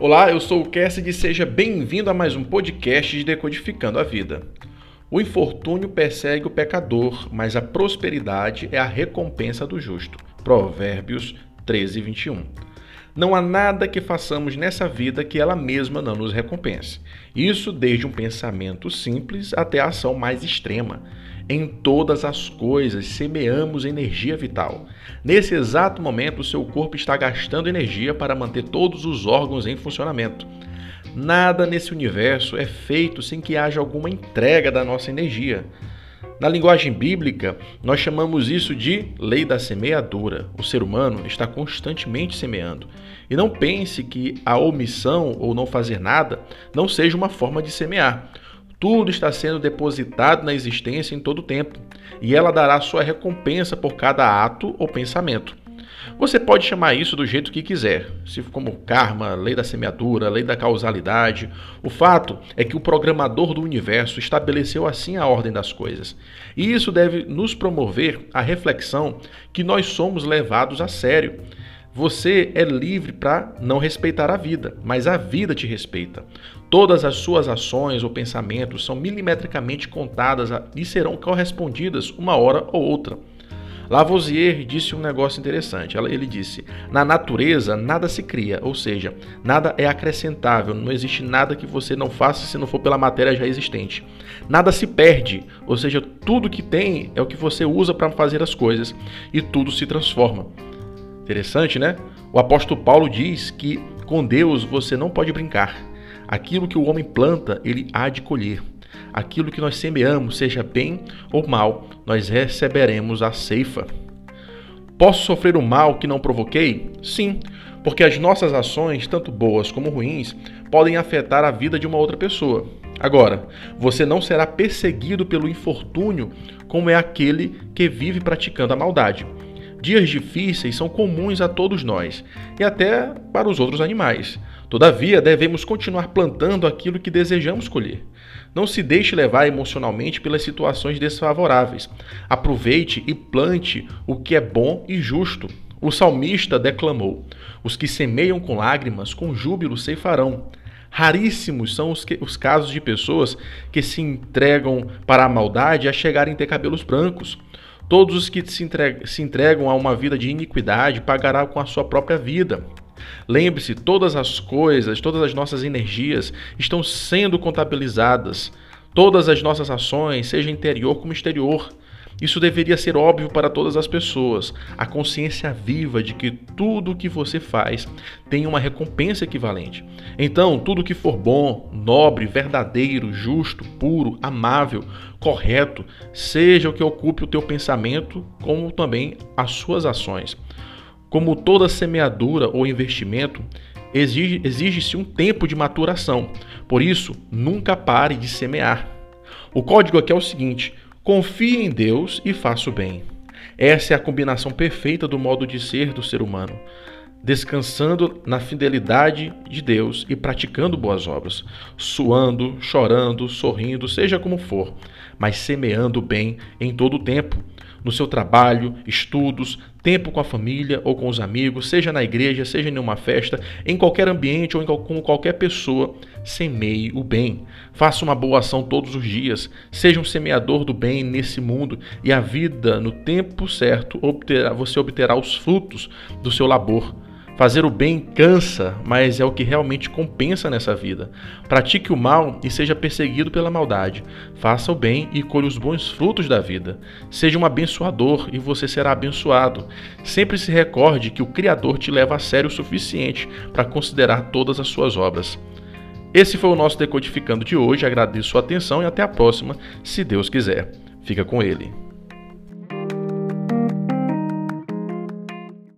Olá, eu sou o Cassidy e seja bem-vindo a mais um podcast de Decodificando a Vida. O infortúnio persegue o pecador, mas a prosperidade é a recompensa do justo. Provérbios 13, 21. Não há nada que façamos nessa vida que ela mesma não nos recompense. Isso desde um pensamento simples até a ação mais extrema. Em todas as coisas semeamos energia vital. Nesse exato momento, seu corpo está gastando energia para manter todos os órgãos em funcionamento. Nada nesse universo é feito sem que haja alguma entrega da nossa energia. Na linguagem bíblica, nós chamamos isso de lei da semeadura. O ser humano está constantemente semeando. E não pense que a omissão ou não fazer nada não seja uma forma de semear. Tudo está sendo depositado na existência em todo o tempo, e ela dará sua recompensa por cada ato ou pensamento. Você pode chamar isso do jeito que quiser, se como karma, lei da semeadura, lei da causalidade. O fato é que o programador do universo estabeleceu assim a ordem das coisas. E isso deve nos promover a reflexão que nós somos levados a sério você é livre para não respeitar a vida, mas a vida te respeita. Todas as suas ações ou pensamentos são milimetricamente contadas e serão correspondidas uma hora ou outra. Lavoisier disse um negócio interessante. Ele disse: Na natureza nada se cria, ou seja, nada é acrescentável, não existe nada que você não faça se não for pela matéria já existente. Nada se perde, ou seja, tudo que tem é o que você usa para fazer as coisas e tudo se transforma. Interessante, né? O apóstolo Paulo diz que com Deus você não pode brincar. Aquilo que o homem planta, ele há de colher. Aquilo que nós semeamos, seja bem ou mal, nós receberemos a ceifa. Posso sofrer o mal que não provoquei? Sim, porque as nossas ações, tanto boas como ruins, podem afetar a vida de uma outra pessoa. Agora, você não será perseguido pelo infortúnio como é aquele que vive praticando a maldade. Dias difíceis são comuns a todos nós e até para os outros animais. Todavia, devemos continuar plantando aquilo que desejamos colher. Não se deixe levar emocionalmente pelas situações desfavoráveis. Aproveite e plante o que é bom e justo. O salmista declamou: Os que semeiam com lágrimas, com júbilo ceifarão. Raríssimos são os, que, os, casos de pessoas que se entregam para a maldade a chegarem a ter cabelos brancos. Todos os que se entregam, se entregam a uma vida de iniquidade pagará com a sua própria vida. Lembre-se, todas as coisas, todas as nossas energias estão sendo contabilizadas. Todas as nossas ações, seja interior como exterior, isso deveria ser óbvio para todas as pessoas. A consciência viva de que tudo o que você faz tem uma recompensa equivalente. Então, tudo que for bom, nobre, verdadeiro, justo, puro, amável, correto, seja o que ocupe o teu pensamento, como também as suas ações. Como toda semeadura ou investimento, exige-se um tempo de maturação. Por isso, nunca pare de semear. O código aqui é o seguinte: Confie em Deus e faça o bem. Essa é a combinação perfeita do modo de ser do ser humano. Descansando na fidelidade de Deus e praticando boas obras, suando, chorando, sorrindo, seja como for, mas semeando bem em todo o tempo, no seu trabalho, estudos, tempo com a família ou com os amigos, seja na igreja, seja em uma festa, em qualquer ambiente ou com qualquer pessoa, semeie o bem. Faça uma boa ação todos os dias. Seja um semeador do bem nesse mundo e a vida, no tempo certo, obterá, você obterá os frutos do seu labor. Fazer o bem cansa, mas é o que realmente compensa nessa vida. Pratique o mal e seja perseguido pela maldade. Faça o bem e colhe os bons frutos da vida. Seja um abençoador e você será abençoado. Sempre se recorde que o Criador te leva a sério o suficiente para considerar todas as suas obras. Esse foi o nosso Decodificando de hoje. Agradeço a atenção e até a próxima, se Deus quiser. Fica com ele.